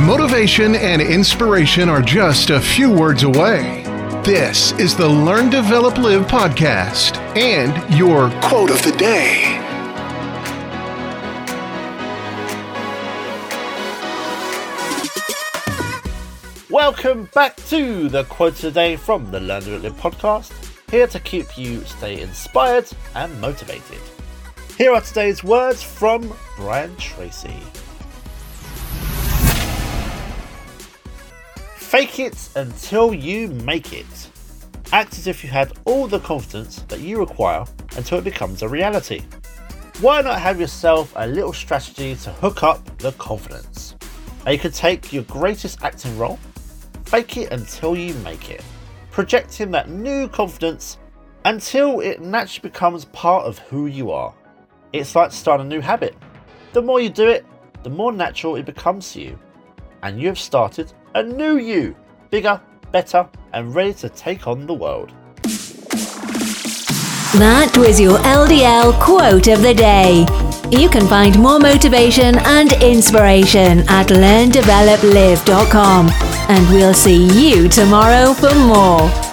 Motivation and inspiration are just a few words away. This is the Learn, Develop, Live podcast and your quote of the day. Welcome back to the quote of the day from the Learn, Develop, Live podcast. Here to keep you stay inspired and motivated. Here are today's words from Brian Tracy. Fake it until you make it. Act as if you had all the confidence that you require until it becomes a reality. Why not have yourself a little strategy to hook up the confidence? You could take your greatest acting role, fake it until you make it, projecting that new confidence until it naturally becomes part of who you are. It's like starting a new habit. The more you do it, the more natural it becomes to you, and you have started a new you, bigger, better, and ready to take on the world. That was your LDL quote of the day. You can find more motivation and inspiration at learndeveloplive.com. And we'll see you tomorrow for more.